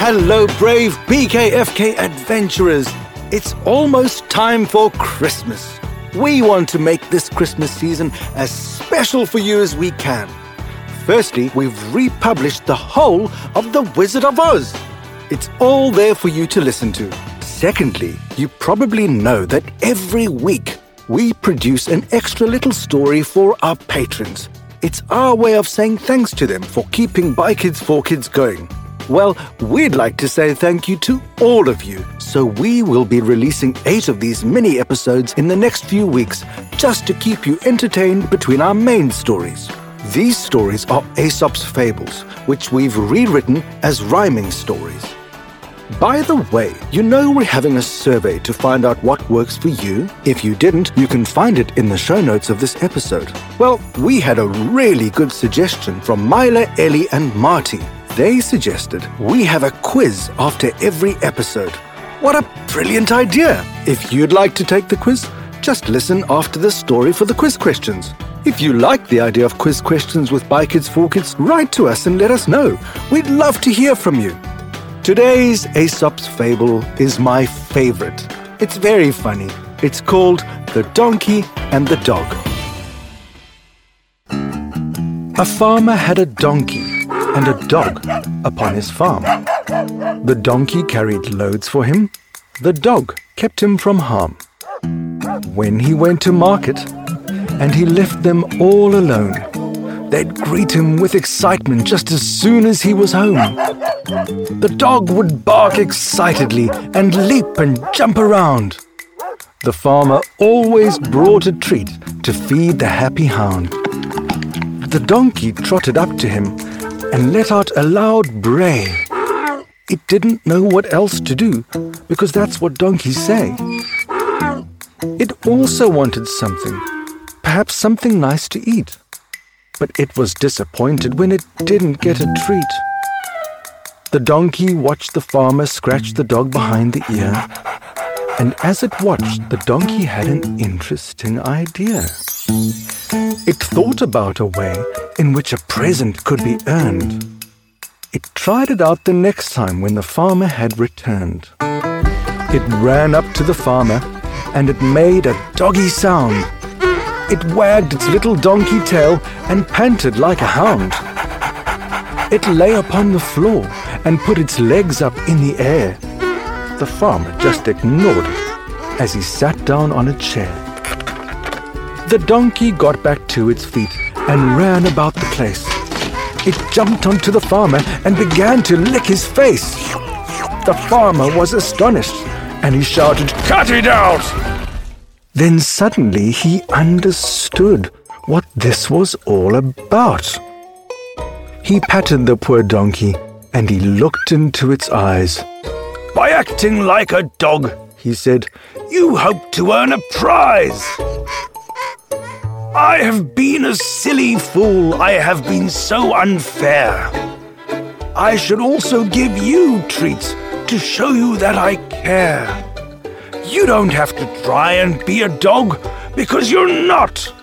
Hello, brave BKFK adventurers. It's almost time for Christmas. We want to make this Christmas season as special for you as we can. Firstly, we've republished the whole of The Wizard of Oz. It's all there for you to listen to. Secondly, you probably know that every week we produce an extra little story for our patrons. It's our way of saying thanks to them for keeping By Kids for Kids going. Well, we'd like to say thank you to all of you, so we will be releasing eight of these mini episodes in the next few weeks just to keep you entertained between our main stories. These stories are Aesop's fables, which we've rewritten as rhyming stories. By the way, you know we're having a survey to find out what works for you? If you didn't, you can find it in the show notes of this episode. Well, we had a really good suggestion from Mila, Ellie, and Marty. They suggested we have a quiz after every episode. What a brilliant idea! If you'd like to take the quiz, just listen after the story for the quiz questions. If you like the idea of quiz questions with By Kids for Kids, write to us and let us know. We'd love to hear from you. Today's Aesop's fable is my favorite. It's very funny. It's called The Donkey and the Dog. A farmer had a donkey and a dog upon his farm. The donkey carried loads for him, the dog kept him from harm. When he went to market and he left them all alone, they'd greet him with excitement just as soon as he was home. The dog would bark excitedly and leap and jump around. The farmer always brought a treat to feed the happy hound. The donkey trotted up to him and let out a loud bray. It didn't know what else to do because that's what donkeys say. It also wanted something, perhaps something nice to eat. But it was disappointed when it didn't get a treat. The donkey watched the farmer scratch the dog behind the ear, and as it watched, the donkey had an interesting idea. It thought about a way in which a present could be earned. It tried it out the next time when the farmer had returned. It ran up to the farmer and it made a doggy sound. It wagged its little donkey tail and panted like a hound. It lay upon the floor and put its legs up in the air. The farmer just ignored it as he sat down on a chair. The donkey got back to its feet and ran about the place. It jumped onto the farmer and began to lick his face. The farmer was astonished and he shouted, Cut it out! Then suddenly he understood what this was all about. He patted the poor donkey and he looked into its eyes. By acting like a dog, he said, you hope to earn a prize. I have been a silly fool. I have been so unfair. I should also give you treats to show you that I care. You don't have to try and be a dog because you're not.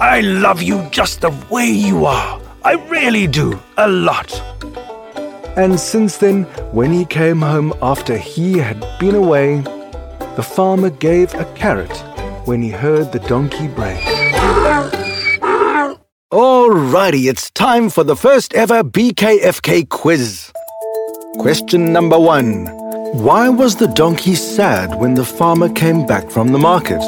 I love you just the way you are. I really do, a lot. And since then, when he came home after he had been away, the farmer gave a carrot when he heard the donkey bray. Alrighty, it's time for the first ever BKFK quiz. Question number one Why was the donkey sad when the farmer came back from the market?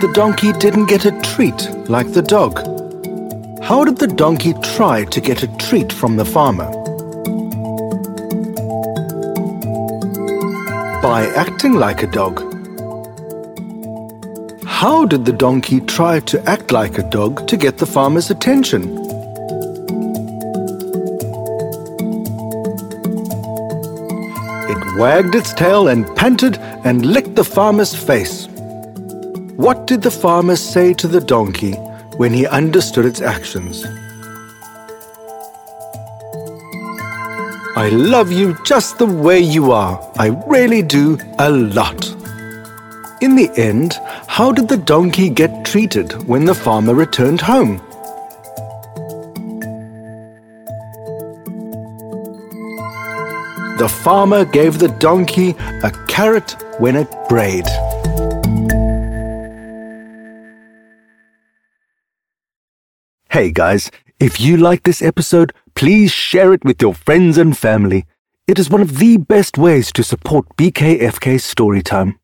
The donkey didn't get a treat like the dog. How did the donkey try to get a treat from the farmer? By acting like a dog. How did the donkey try to act like a dog to get the farmer's attention? It wagged its tail and panted and licked the farmer's face. What did the farmer say to the donkey when he understood its actions? I love you just the way you are. I really do a lot. In the end, how did the donkey get treated when the farmer returned home? The farmer gave the donkey a carrot when it brayed. Hey guys, if you like this episode, please share it with your friends and family. It is one of the best ways to support BKFK Storytime.